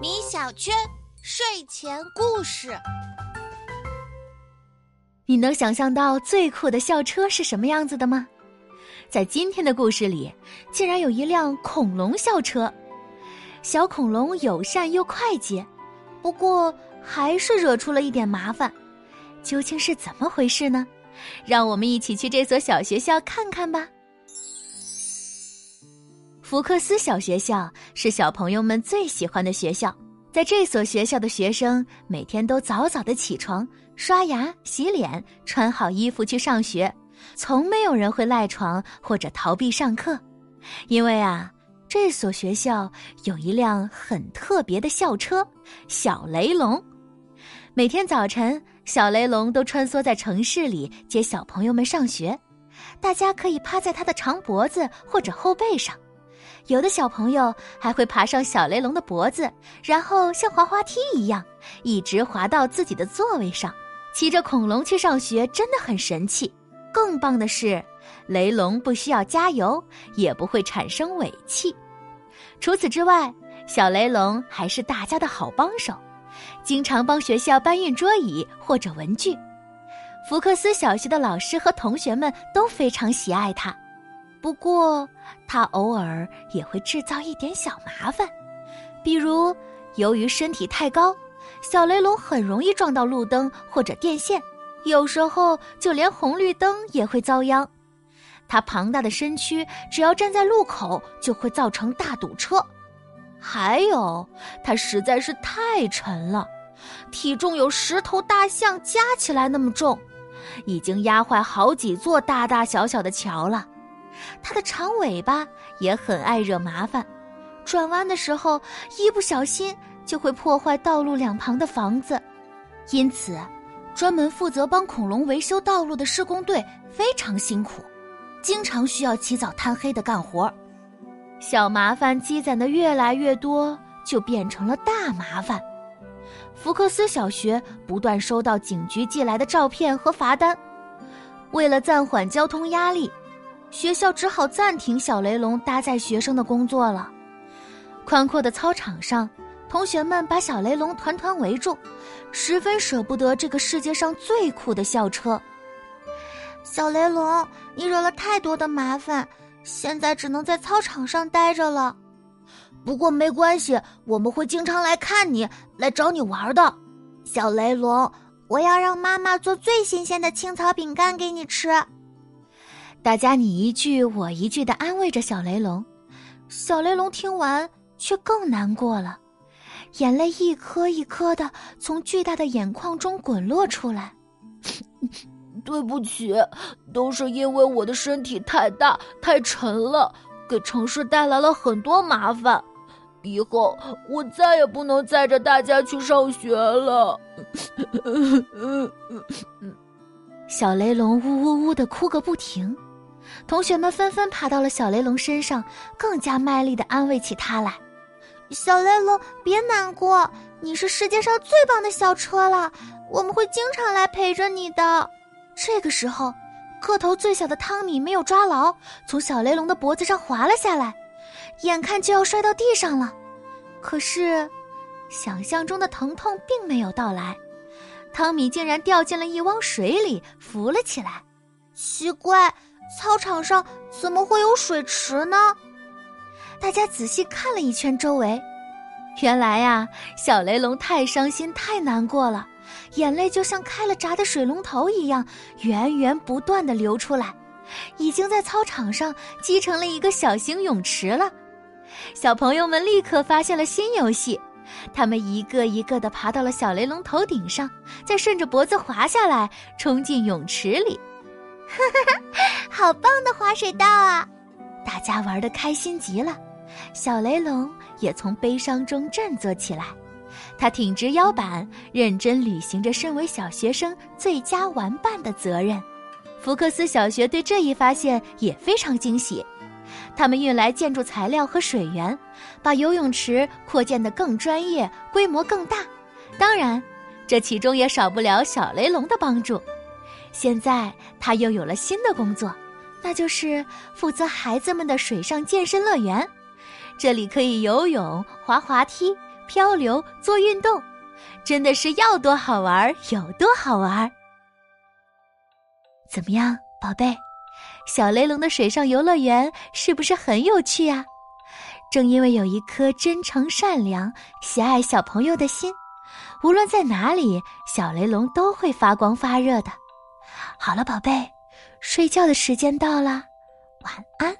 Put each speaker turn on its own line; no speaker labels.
米小圈睡前故事。
你能想象到最酷的校车是什么样子的吗？在今天的故事里，竟然有一辆恐龙校车。小恐龙友善又快捷，不过还是惹出了一点麻烦。究竟是怎么回事呢？让我们一起去这所小学校看看吧。福克斯小学校是小朋友们最喜欢的学校。在这所学校的学生每天都早早的起床、刷牙、洗脸，穿好衣服去上学，从没有人会赖床或者逃避上课。因为啊，这所学校有一辆很特别的校车——小雷龙。每天早晨，小雷龙都穿梭在城市里接小朋友们上学。大家可以趴在他的长脖子或者后背上。有的小朋友还会爬上小雷龙的脖子，然后像滑滑梯一样，一直滑到自己的座位上。骑着恐龙去上学真的很神气。更棒的是，雷龙不需要加油，也不会产生尾气。除此之外，小雷龙还是大家的好帮手，经常帮学校搬运桌椅或者文具。福克斯小学的老师和同学们都非常喜爱它。不过，他偶尔也会制造一点小麻烦，比如，由于身体太高，小雷龙很容易撞到路灯或者电线，有时候就连红绿灯也会遭殃。他庞大的身躯，只要站在路口就会造成大堵车。还有，它实在是太沉了，体重有十头大象加起来那么重，已经压坏好几座大大小小的桥了。它的长尾巴也很爱惹麻烦，转弯的时候一不小心就会破坏道路两旁的房子，因此，专门负责帮恐龙维修道路的施工队非常辛苦，经常需要起早贪黑的干活。小麻烦积攒的越来越多，就变成了大麻烦。福克斯小学不断收到警局寄来的照片和罚单，为了暂缓交通压力。学校只好暂停小雷龙搭载学生的工作了。宽阔的操场上，同学们把小雷龙团团围住，十分舍不得这个世界上最酷的校车。
小雷龙，你惹了太多的麻烦，现在只能在操场上待着了。不过没关系，我们会经常来看你，来找你玩的。小雷龙，我要让妈妈做最新鲜的青草饼干给你吃。
大家你一句我一句的安慰着小雷龙，小雷龙听完却更难过了，眼泪一颗一颗的从巨大的眼眶中滚落出来。
对不起，都是因为我的身体太大太沉了，给城市带来了很多麻烦。以后我再也不能载着大家去上学了。
小雷龙呜呜呜的哭个不停。同学们纷纷爬到了小雷龙身上，更加卖力的安慰起他来。
小雷龙，别难过，你是世界上最棒的小车了，我们会经常来陪着你的。
这个时候，个头最小的汤米没有抓牢，从小雷龙的脖子上滑了下来，眼看就要摔到地上了。可是，想象中的疼痛并没有到来，汤米竟然掉进了一汪水里，浮了起来。
奇怪。操场上怎么会有水池呢？
大家仔细看了一圈周围，原来呀，小雷龙太伤心、太难过了，眼泪就像开了闸的水龙头一样，源源不断的流出来，已经在操场上积成了一个小型泳池了。小朋友们立刻发现了新游戏，他们一个一个的爬到了小雷龙头顶上，再顺着脖子滑下来，冲进泳池里。
哈哈哈，好棒的滑水道啊！
大家玩的开心极了，小雷龙也从悲伤中振作起来。他挺直腰板，认真履行着身为小学生最佳玩伴的责任。福克斯小学对这一发现也非常惊喜，他们运来建筑材料和水源，把游泳池扩建得更专业，规模更大。当然，这其中也少不了小雷龙的帮助。现在他又有了新的工作，那就是负责孩子们的水上健身乐园。这里可以游泳、滑滑梯、漂流、做运动，真的是要多好玩有多好玩。怎么样，宝贝？小雷龙的水上游乐园是不是很有趣啊？正因为有一颗真诚、善良、喜爱小朋友的心，无论在哪里，小雷龙都会发光发热的。好了，宝贝，睡觉的时间到了，晚安。